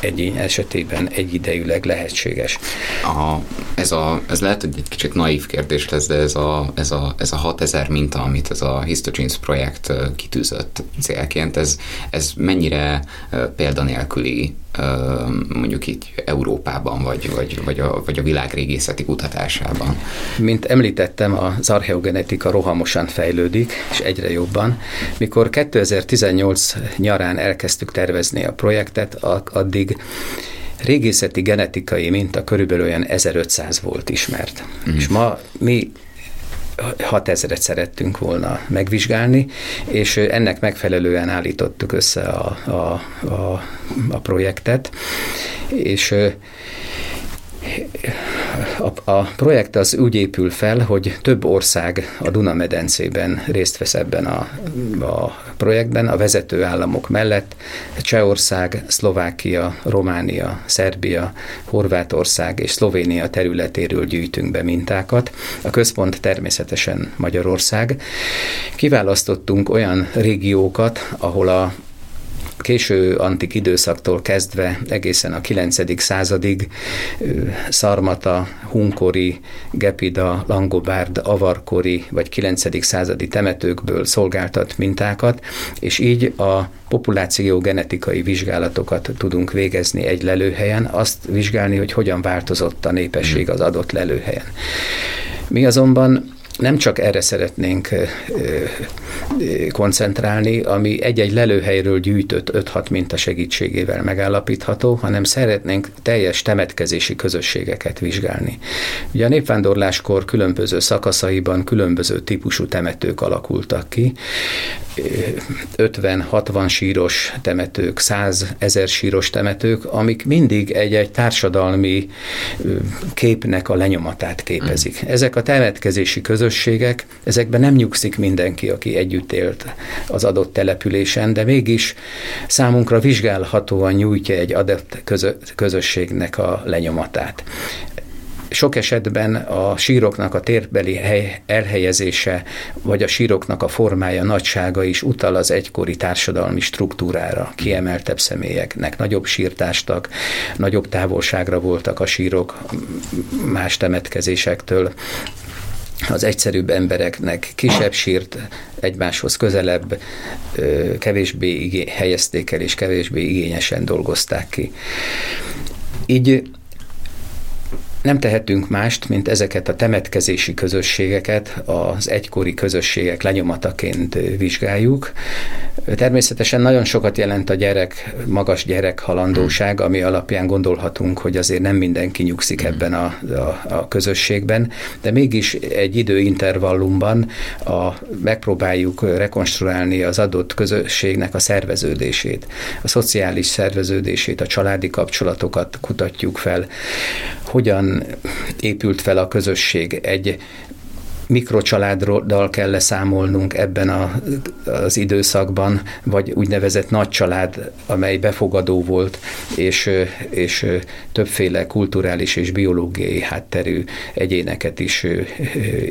egyény esetében egyidejűleg lehetséges. A, ez, a, ez lehet, hogy egy kicsit naív kérdés lesz, de ez a, ez a, ez a 6000 minta, amit ez a Histogenes projekt kitűzött célként, ez, ez mennyire példanélküli mondjuk itt Európában, vagy, vagy, vagy, a, vagy a világ régészeti kutatásában? Mint említettem, az archeogenetika rohamosan fejlődik, és egyre jobban. Mikor 2018 nyarán elkezdtük tervezni a projektet, addig régészeti genetikai minta körülbelül olyan 1500 volt ismert. Mm. És ma mi 6000-et szerettünk volna megvizsgálni, és ennek megfelelően állítottuk össze a, a, a, a projektet, és a, a projekt az úgy épül fel, hogy több ország a Duna-medencében részt vesz ebben a, a projektben, a vezető államok mellett Csehország, Szlovákia, Románia, Szerbia, Horvátország és Szlovénia területéről gyűjtünk be mintákat. A központ természetesen Magyarország. Kiválasztottunk olyan régiókat, ahol a késő antik időszaktól kezdve egészen a 9. századig szarmata, hunkori, gepida, langobárd, avarkori vagy 9. századi temetőkből szolgáltat mintákat, és így a populáció genetikai vizsgálatokat tudunk végezni egy lelőhelyen, azt vizsgálni, hogy hogyan változott a népesség az adott lelőhelyen. Mi azonban nem csak erre szeretnénk koncentrálni, ami egy-egy lelőhelyről gyűjtött 5-6 minta segítségével megállapítható, hanem szeretnénk teljes temetkezési közösségeket vizsgálni. Ugye a népvándorláskor különböző szakaszaiban különböző típusú temetők alakultak ki, 50-60 síros temetők, 100 ezer síros temetők, amik mindig egy-egy társadalmi képnek a lenyomatát képezik. Ezek a temetkezési közösségek, ezekben nem nyugszik mindenki, aki együtt élt az adott településen, de mégis számunkra vizsgálhatóan nyújtja egy adott közösségnek a lenyomatát sok esetben a síroknak a térbeli hely, elhelyezése, vagy a síroknak a formája, nagysága is utal az egykori társadalmi struktúrára. Kiemeltebb személyeknek nagyobb sírtástak, nagyobb távolságra voltak a sírok más temetkezésektől, az egyszerűbb embereknek kisebb sírt, egymáshoz közelebb, kevésbé helyezték el, és kevésbé igényesen dolgozták ki. Így nem tehetünk mást, mint ezeket a temetkezési közösségeket az egykori közösségek lenyomataként vizsgáljuk. Természetesen nagyon sokat jelent a gyerek, magas gyerek halandóság, ami alapján gondolhatunk, hogy azért nem mindenki nyugszik ebben a, a, a közösségben, de mégis egy időintervallumban a, megpróbáljuk rekonstruálni az adott közösségnek a szerveződését, a szociális szerveződését, a családi kapcsolatokat kutatjuk fel, hogyan épült fel a közösség egy mikrocsaláddal kell számolnunk ebben a, az időszakban, vagy úgynevezett nagy család, amely befogadó volt, és, és többféle kulturális és biológiai hátterű egyéneket is,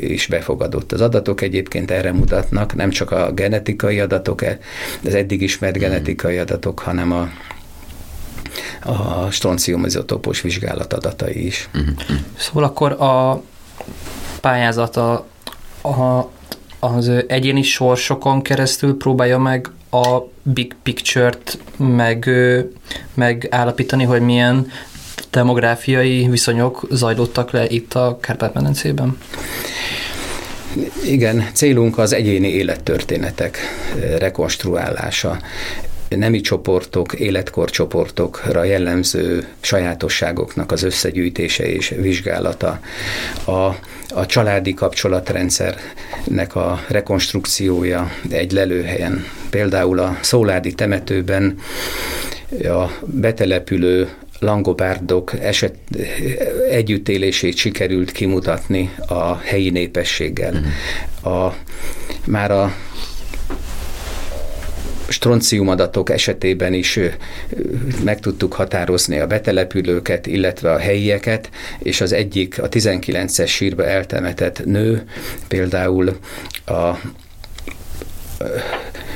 is befogadott. Az adatok egyébként erre mutatnak, nem csak a genetikai adatok, az eddig ismert genetikai adatok, hanem a a stronciumizotopos vizsgálat adatai is. Szóval akkor a pályázata a, az egyéni sorsokon keresztül próbálja meg a big picture-t meg, megállapítani, hogy milyen demográfiai viszonyok zajlottak le itt a Kárpát-medencében? Igen, célunk az egyéni élettörténetek rekonstruálása nemi csoportok, életkorcsoportokra jellemző sajátosságoknak az összegyűjtése és vizsgálata, a, a családi kapcsolatrendszernek a rekonstrukciója egy lelőhelyen. Például a Szóládi temetőben a betelepülő langobárdok eset, együttélését sikerült kimutatni a helyi népességgel. Mhm. A, már a stroncium adatok esetében is meg tudtuk határozni a betelepülőket, illetve a helyieket, és az egyik, a 19-es sírba eltemetett nő például a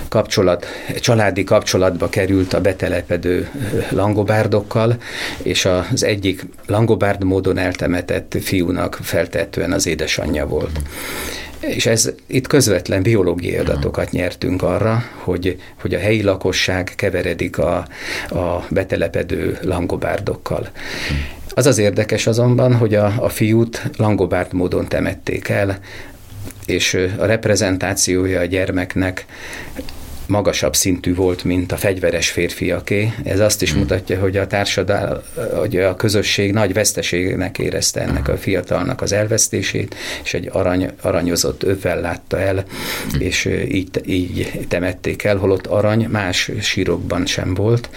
kapcsolat, családi kapcsolatba került a betelepedő langobárdokkal, és az egyik langobárd módon eltemetett fiúnak feltehetően az édesanyja volt. És ez itt közvetlen biológiai adatokat nyertünk arra, hogy, hogy a helyi lakosság keveredik a, a betelepedő langobárdokkal. Az az érdekes azonban, hogy a, a fiút langobárd módon temették el, és a reprezentációja a gyermeknek magasabb szintű volt, mint a fegyveres férfiaké. Ez azt is hmm. mutatja, hogy a társadalom, hogy a közösség nagy veszteségnek érezte ennek a fiatalnak az elvesztését, és egy arany, aranyozott övvel látta el, hmm. és így, így temették el, holott arany más sírokban sem volt.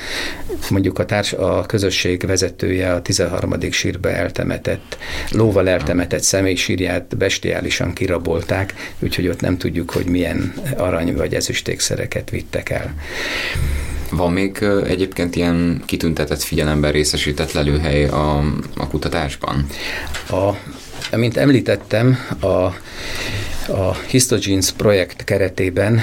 Mondjuk a, társ, a közösség vezetője a 13. sírba eltemetett, lóval eltemetett személy sírját bestiálisan kirabolták, úgyhogy ott nem tudjuk, hogy milyen arany vagy ezüstékszereket ezeket vittek el. Van még egyébként ilyen kitüntetett figyelemben részesített lelőhely a, a kutatásban? A, mint említettem, a a Histogenes projekt keretében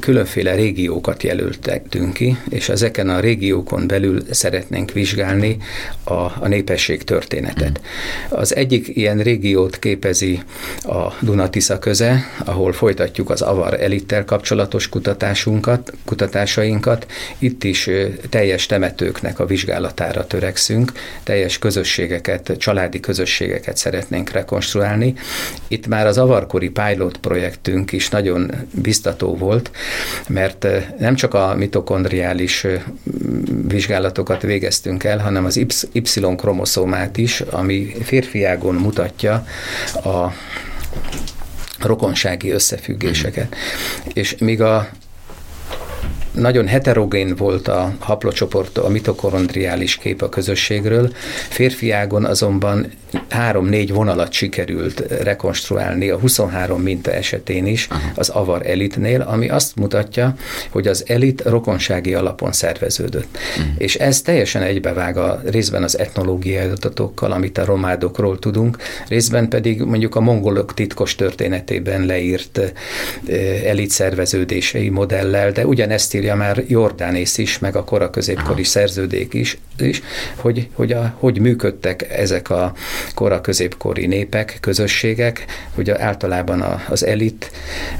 különféle régiókat jelöltettünk ki, és ezeken a régiókon belül szeretnénk vizsgálni a, a népesség történetet. Az egyik ilyen régiót képezi a Dunatisza köze, ahol folytatjuk az avar elittel kapcsolatos kutatásunkat, kutatásainkat. Itt is teljes temetőknek a vizsgálatára törekszünk, teljes közösségeket, családi közösségeket szeretnénk rekonstruálni. Itt már az avarkori pilot projektünk is nagyon biztató volt, mert nem csak a mitokondriális vizsgálatokat végeztünk el, hanem az Y-kromoszómát is, ami férfiágon mutatja a rokonsági összefüggéseket. Mm. És míg a nagyon heterogén volt a haplocsoport, a mitokondriális kép a közösségről, férfiágon azonban három-négy vonalat sikerült rekonstruálni a 23 minta esetén is Aha. az avar elitnél, ami azt mutatja, hogy az elit rokonsági alapon szerveződött. Uh-huh. És ez teljesen egybevág a részben az etnológiai adatokkal, amit a romádokról tudunk, részben pedig mondjuk a mongolok titkos történetében leírt elit szerveződései modellel, de ugyanezt írja már Jordánész is, meg a kora középkori Aha. szerződék is, is hogy, hogy, a, hogy működtek ezek a kora középkori népek, közösségek, hogy általában az elit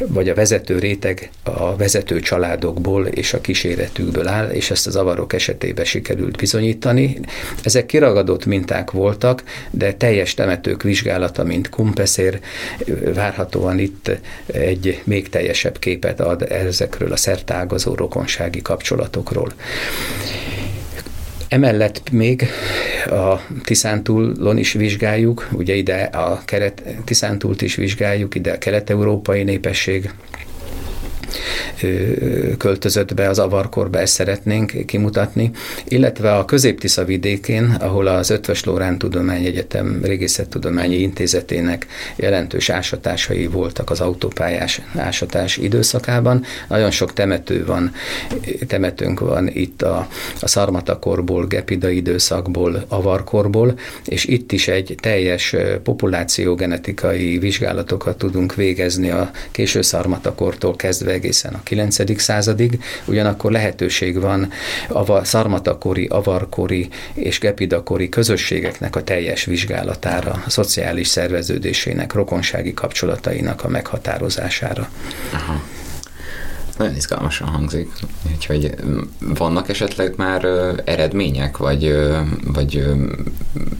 vagy a vezető réteg a vezető családokból és a kíséretükből áll, és ezt az avarok esetében sikerült bizonyítani. Ezek kiragadott minták voltak, de teljes temetők vizsgálata, mint kumpeszér, várhatóan itt egy még teljesebb képet ad ezekről a szertágazó rokonsági kapcsolatokról. Emellett még a Tiszántúlon is vizsgáljuk, ugye ide a keret, Tiszántúlt is vizsgáljuk, ide a kelet-európai népesség költözött be az avarkorba, ezt szeretnénk kimutatni, illetve a középtisza vidékén, ahol az Ötvös Lórán Tudományegyetem Régészettudományi Intézetének jelentős ásatásai voltak az autópályás ásatás időszakában. Nagyon sok temető van, temetőnk van itt a, a szarmatakorból, gepida időszakból, avarkorból, és itt is egy teljes populációgenetikai vizsgálatokat tudunk végezni a késő szarmatakortól kezdve egészen a 9. századig, ugyanakkor lehetőség van a szarmatakori, avarkori és gepidakori közösségeknek a teljes vizsgálatára, a szociális szerveződésének, rokonsági kapcsolatainak a meghatározására. Aha. Nagyon izgalmasan hangzik. Úgyhogy vannak esetleg már eredmények, vagy, vagy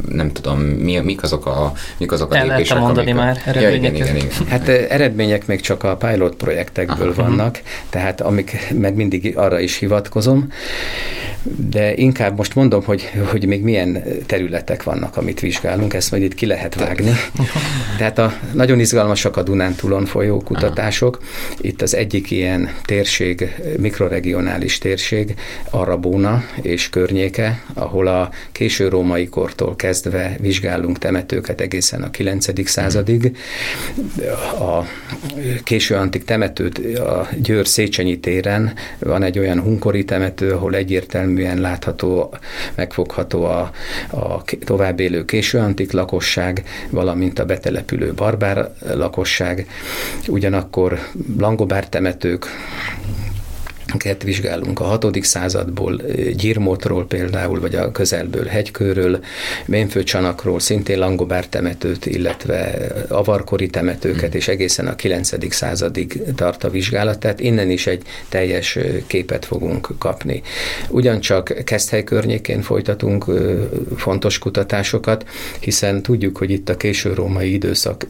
nem tudom, mi, mik azok a, mik azok a El lépések, mondani amik... már eredményeket? Ja, igen, igen, igen. Hát eredmények még csak a pilot projektekből Aha. vannak, tehát amik meg mindig arra is hivatkozom, de inkább most mondom, hogy, hogy még milyen területek vannak, amit vizsgálunk, ezt majd itt ki lehet vágni. Tehát a, nagyon izgalmasak a Dunántúlon folyó kutatások. Itt az egyik ilyen térség, mikroregionális térség, Arabóna és környéke, ahol a késő római kortól kezdve vizsgálunk temetőket egészen a 9. századig. A késő antik temetőt a Győr Széchenyi téren van egy olyan hunkori temető, ahol egyértelműen látható, megfogható a, a tovább élő késő antik lakosság, valamint a betelepülő barbár lakosság. Ugyanakkor langobár temetők, ket vizsgálunk a 6. századból, Gyirmótról például, vagy a közelből hegykőről, Ménfőcsanakról, szintén Langobár temetőt, illetve avarkori temetőket, hmm. és egészen a 9. századig tart a vizsgálat, tehát innen is egy teljes képet fogunk kapni. Ugyancsak Keszthely környékén folytatunk fontos kutatásokat, hiszen tudjuk, hogy itt a késő római időszak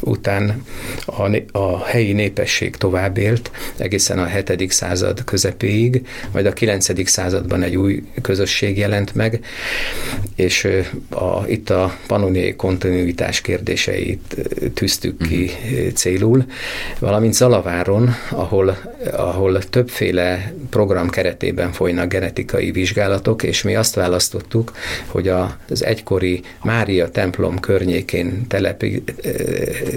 után a, a helyi népesség tovább élt, egészen a 7. század közepéig, majd a 9. században egy új közösség jelent meg, és a, itt a panoniai kontinuitás kérdéseit tűztük ki uh-huh. célul, valamint Zalaváron, ahol, ahol többféle program keretében folynak genetikai vizsgálatok, és mi azt választottuk, hogy az egykori Mária templom környékén telepi,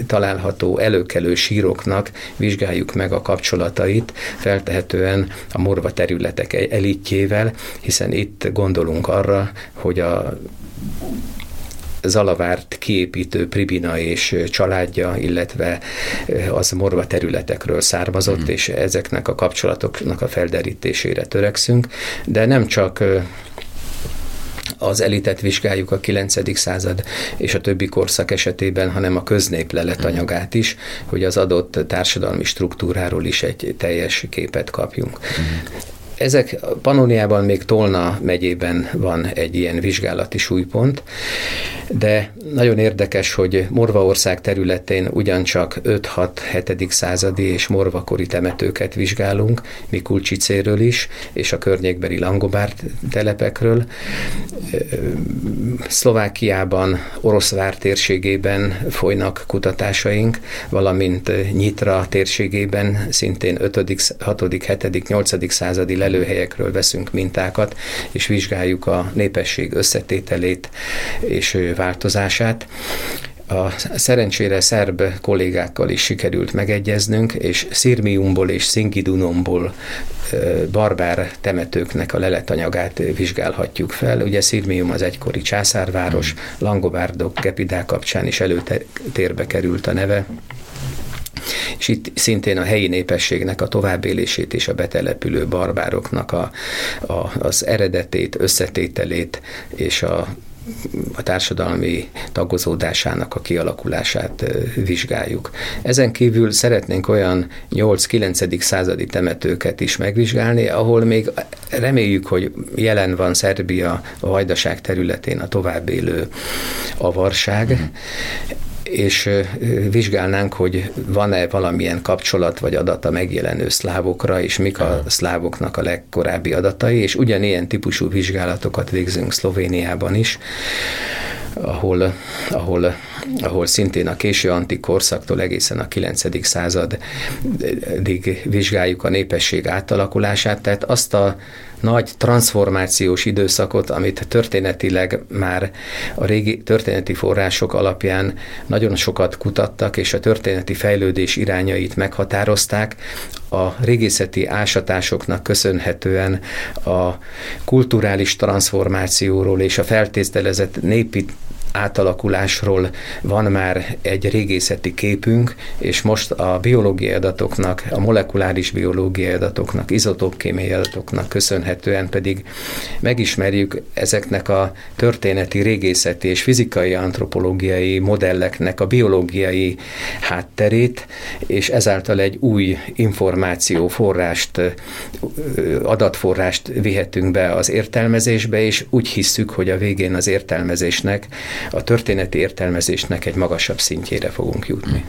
található előkelő síroknak vizsgáljuk meg a kapcsolatait, feltehetően a morva területek elitjével, hiszen itt gondolunk arra, hogy a Zalavárt kiépítő Pribina és családja, illetve az morva területekről származott, mm. és ezeknek a kapcsolatoknak a felderítésére törekszünk, de nem csak az elitet vizsgáljuk a 9. század és a többi korszak esetében, hanem a köznép leletanyagát is, hogy az adott társadalmi struktúráról is egy teljes képet kapjunk. Ezek Panoniában még Tolna megyében van egy ilyen vizsgálati súlypont, de nagyon érdekes, hogy Morvaország területén ugyancsak 5-6-7. századi és morvakori temetőket vizsgálunk, Mikulcsicéről is, és a környékbeli Langobár telepekről. Szlovákiában, Oroszvár térségében folynak kutatásaink, valamint Nyitra térségében szintén 5., 6., 7., 8. századi lelőhelyekről veszünk mintákat, és vizsgáljuk a népesség összetételét és változását. A szerencsére szerb kollégákkal is sikerült megegyeznünk, és Szirmiumból és Szingidunomból barbár temetőknek a leletanyagát vizsgálhatjuk fel. Ugye Szirmium az egykori császárváros, Langobárdok, Gepidák kapcsán is előtérbe került a neve és itt szintén a helyi népességnek a továbbélését és a betelepülő barbároknak a, a, az eredetét, összetételét és a a társadalmi tagozódásának a kialakulását vizsgáljuk. Ezen kívül szeretnénk olyan 8-9. századi temetőket is megvizsgálni, ahol még reméljük, hogy jelen van Szerbia a vajdaság területén a továbbélő avarság, és vizsgálnánk, hogy van-e valamilyen kapcsolat vagy adat a megjelenő szlávokra, és mik a szlávoknak a legkorábbi adatai, és ugyanilyen típusú vizsgálatokat végzünk Szlovéniában is, ahol, ahol, ahol szintén a késő antik korszaktól egészen a 9. századig vizsgáljuk a népesség átalakulását, tehát azt a nagy transformációs időszakot, amit történetileg már a régi történeti források alapján nagyon sokat kutattak, és a történeti fejlődés irányait meghatározták. A régészeti ásatásoknak köszönhetően a kulturális transformációról és a feltételezett népi átalakulásról van már egy régészeti képünk, és most a biológiai adatoknak, a molekuláris biológiai adatoknak, izotópkémiai adatoknak köszönhetően pedig megismerjük ezeknek a történeti, régészeti és fizikai antropológiai modelleknek a biológiai hátterét, és ezáltal egy új információforrást, adatforrást vihetünk be az értelmezésbe, és úgy hisszük, hogy a végén az értelmezésnek a történeti értelmezésnek egy magasabb szintjére fogunk jutni.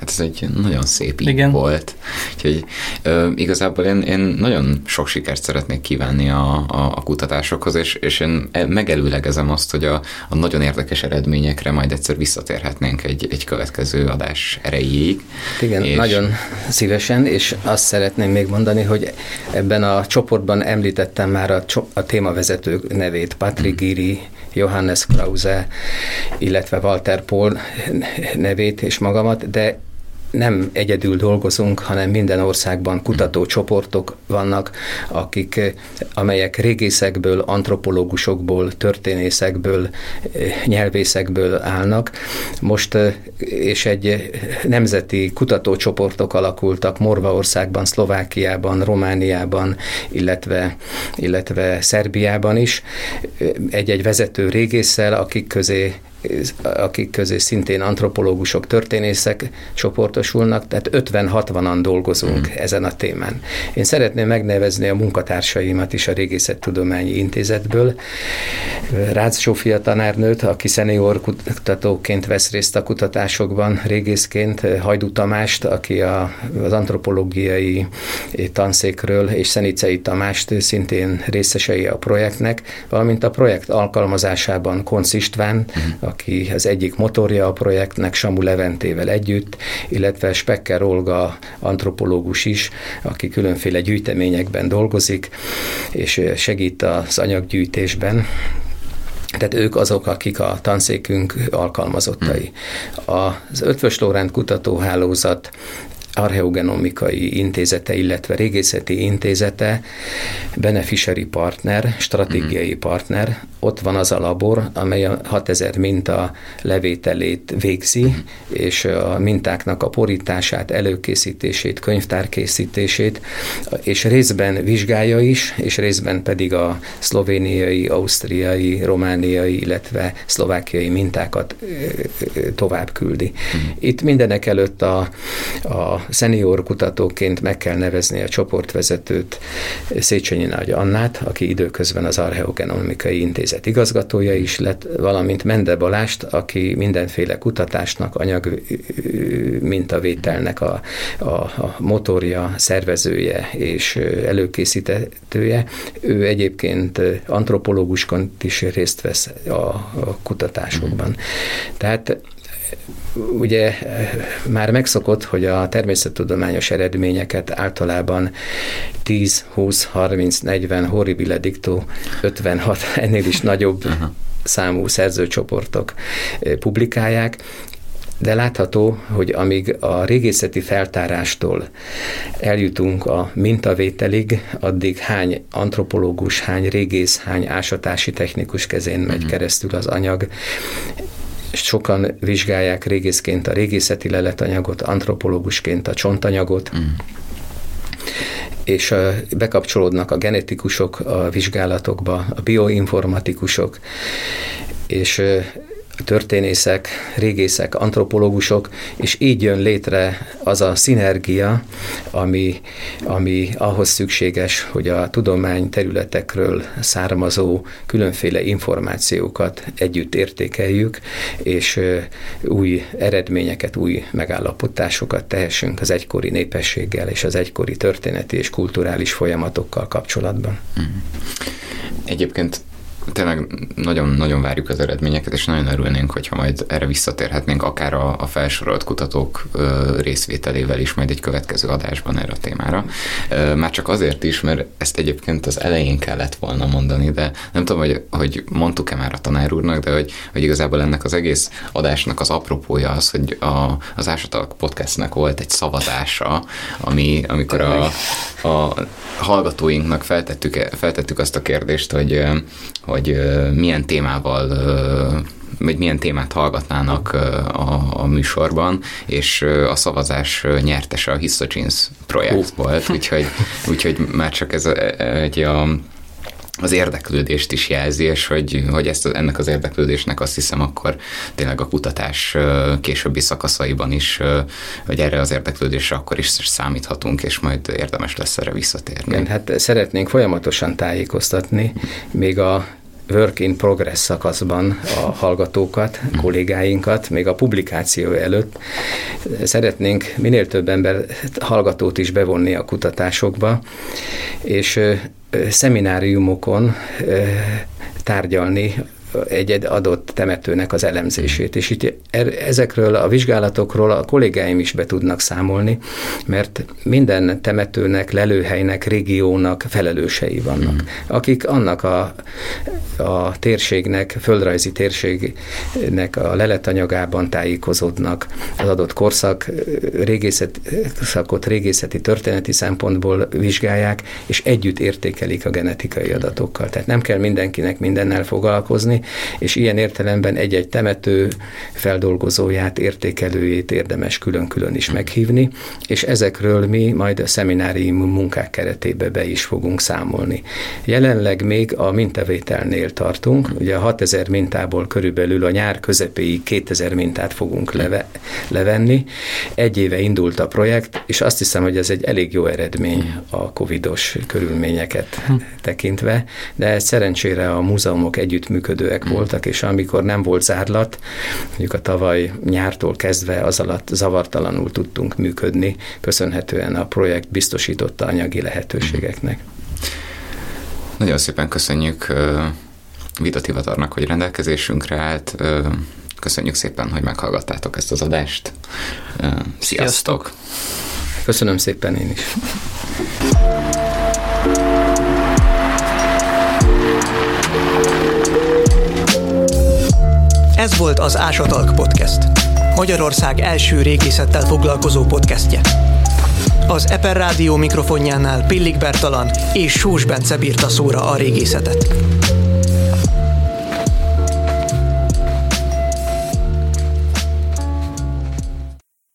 Hát ez egy nagyon szép Igen. volt. Úgyhogy ö, igazából én, én nagyon sok sikert szeretnék kívánni a, a, a kutatásokhoz, és, és én e, megelőlegezem azt, hogy a, a nagyon érdekes eredményekre majd egyszer visszatérhetnénk egy, egy következő adás erejéig. Igen, és... nagyon szívesen, és azt szeretném még mondani, hogy ebben a csoportban említettem már a, a témavezető nevét, Patrick Giri, Johannes Krause, illetve Walter Paul nevét és magamat, de nem egyedül dolgozunk, hanem minden országban kutatócsoportok vannak, akik, amelyek régészekből, antropológusokból, történészekből, nyelvészekből állnak. Most és egy nemzeti kutatócsoportok alakultak Morvaországban, Szlovákiában, Romániában, illetve, illetve Szerbiában is. Egy-egy vezető régésszel, akik közé akik közé szintén antropológusok, történészek csoportosulnak, tehát 50-60-an dolgozunk mm. ezen a témán. Én szeretném megnevezni a munkatársaimat is a Régészettudományi Intézetből. Rácz Zsófia tanárnőt, aki szenior kutatóként vesz részt a kutatásokban, régészként, Hajdú Tamást, aki a, az antropológiai tanszékről, és Szenicei Tamást szintén részesei a projektnek, valamint a projekt alkalmazásában Konc István, mm aki az egyik motorja a projektnek Samu Leventével együtt, illetve Specker Olga antropológus is, aki különféle gyűjteményekben dolgozik, és segít az anyaggyűjtésben. Tehát ők azok, akik a tanszékünk alkalmazottai. Az Ötvös Lórend kutatóhálózat archeogenomikai intézete, illetve régészeti intézete beneficiary partner, stratégiai mm. partner. Ott van az a labor, amely a 6000 minta levételét végzi, mm. és a mintáknak a porítását, előkészítését, könyvtárkészítését, és részben vizsgálja is, és részben pedig a szlovéniai, ausztriai, romániai, illetve szlovákiai mintákat tovább küldi. Mm. Itt mindenek előtt a, a szenior kutatóként meg kell nevezni a csoportvezetőt, Széchenyi Nagy Annát, aki időközben az Archeogenomikai Intézet igazgatója is lett, valamint Mende Balást, aki mindenféle kutatásnak, anyag mintavételnek a, a, a motorja, szervezője és előkészítetője. Ő egyébként antropológusként is részt vesz a, a kutatásokban. Tehát ugye már megszokott, hogy a természettudományos eredményeket általában 10, 20, 30, 40, horribile dicto 56, ennél is nagyobb számú szerzőcsoportok eh, publikálják, de látható, hogy amíg a régészeti feltárástól eljutunk a mintavételig, addig hány antropológus, hány régész, hány ásatási technikus kezén megy uh-huh. keresztül az anyag, sokan vizsgálják régészként a régészeti leletanyagot, antropológusként a csontanyagot, mm. és bekapcsolódnak a genetikusok a vizsgálatokba, a bioinformatikusok, és történészek, régészek, antropológusok, és így jön létre az a szinergia, ami, ami ahhoz szükséges, hogy a tudomány területekről származó különféle információkat együtt értékeljük, és új eredményeket, új megállapotásokat tehessünk az egykori népességgel és az egykori történeti és kulturális folyamatokkal kapcsolatban. Egyébként tényleg nagyon-nagyon várjuk az eredményeket, és nagyon örülnénk, hogyha majd erre visszatérhetnénk, akár a, a felsorolt kutatók ö, részvételével is majd egy következő adásban erre a témára. Ö, már csak azért is, mert ezt egyébként az elején kellett volna mondani, de nem tudom, hogy, hogy mondtuk-e már a tanár úrnak, de hogy, hogy igazából ennek az egész adásnak az apropója az, hogy a, az Ásatalk podcastnek volt egy szavazása, ami, amikor a, a hallgatóinknak feltettük, feltettük azt a kérdést, hogy, hogy milyen témával vagy milyen témát hallgatnának a, a műsorban, és a szavazás nyertese a Histogens projekt uh. volt, úgyhogy, úgyhogy már csak ez egy a az érdeklődést is jelzi, és hogy, hogy ezt, ennek az érdeklődésnek azt hiszem akkor tényleg a kutatás későbbi szakaszaiban is, hogy erre az érdeklődésre akkor is számíthatunk, és majd érdemes lesz erre visszatérni. Igen, hát szeretnénk folyamatosan tájékoztatni, még a work in progress szakaszban a hallgatókat, kollégáinkat, még a publikáció előtt. Szeretnénk minél több ember hallgatót is bevonni a kutatásokba, és szemináriumokon tárgyalni egy adott temetőnek az elemzését. És itt er, ezekről a vizsgálatokról a kollégáim is be tudnak számolni, mert minden temetőnek, lelőhelynek, régiónak felelősei vannak, hmm. akik annak a, a térségnek, földrajzi térségnek a leletanyagában tájékozódnak, az adott korszak régészet, szakot régészeti történeti szempontból vizsgálják, és együtt értékelik a genetikai adatokkal. Tehát nem kell mindenkinek mindennel foglalkozni, és ilyen értelemben egy-egy temető feldolgozóját, értékelőjét érdemes külön-külön is meghívni, és ezekről mi majd a szeminárium munkák keretébe be is fogunk számolni. Jelenleg még a mintavételnél tartunk, ugye a 6000 mintából körülbelül a nyár közepéig 2000 mintát fogunk leve, levenni. Egy éve indult a projekt, és azt hiszem, hogy ez egy elég jó eredmény a covidos körülményeket tekintve, de szerencsére a múzeumok együttműködő vezetőek mm. voltak, és amikor nem volt zárlat, mondjuk a tavaly nyártól kezdve az alatt zavartalanul tudtunk működni, köszönhetően a projekt biztosította anyagi lehetőségeknek. Nagyon szépen köszönjük Vida Tivatarnak, hogy rendelkezésünkre állt. Köszönjük szépen, hogy meghallgattátok ezt az adást. Sziasztok! Sziasztok. Köszönöm szépen én is. Ez volt az Ásatalk Podcast. Magyarország első régészettel foglalkozó podcastje. Az Eper Rádió mikrofonjánál Pillik Bertalan és Sós Bence bírta szóra a régészetet.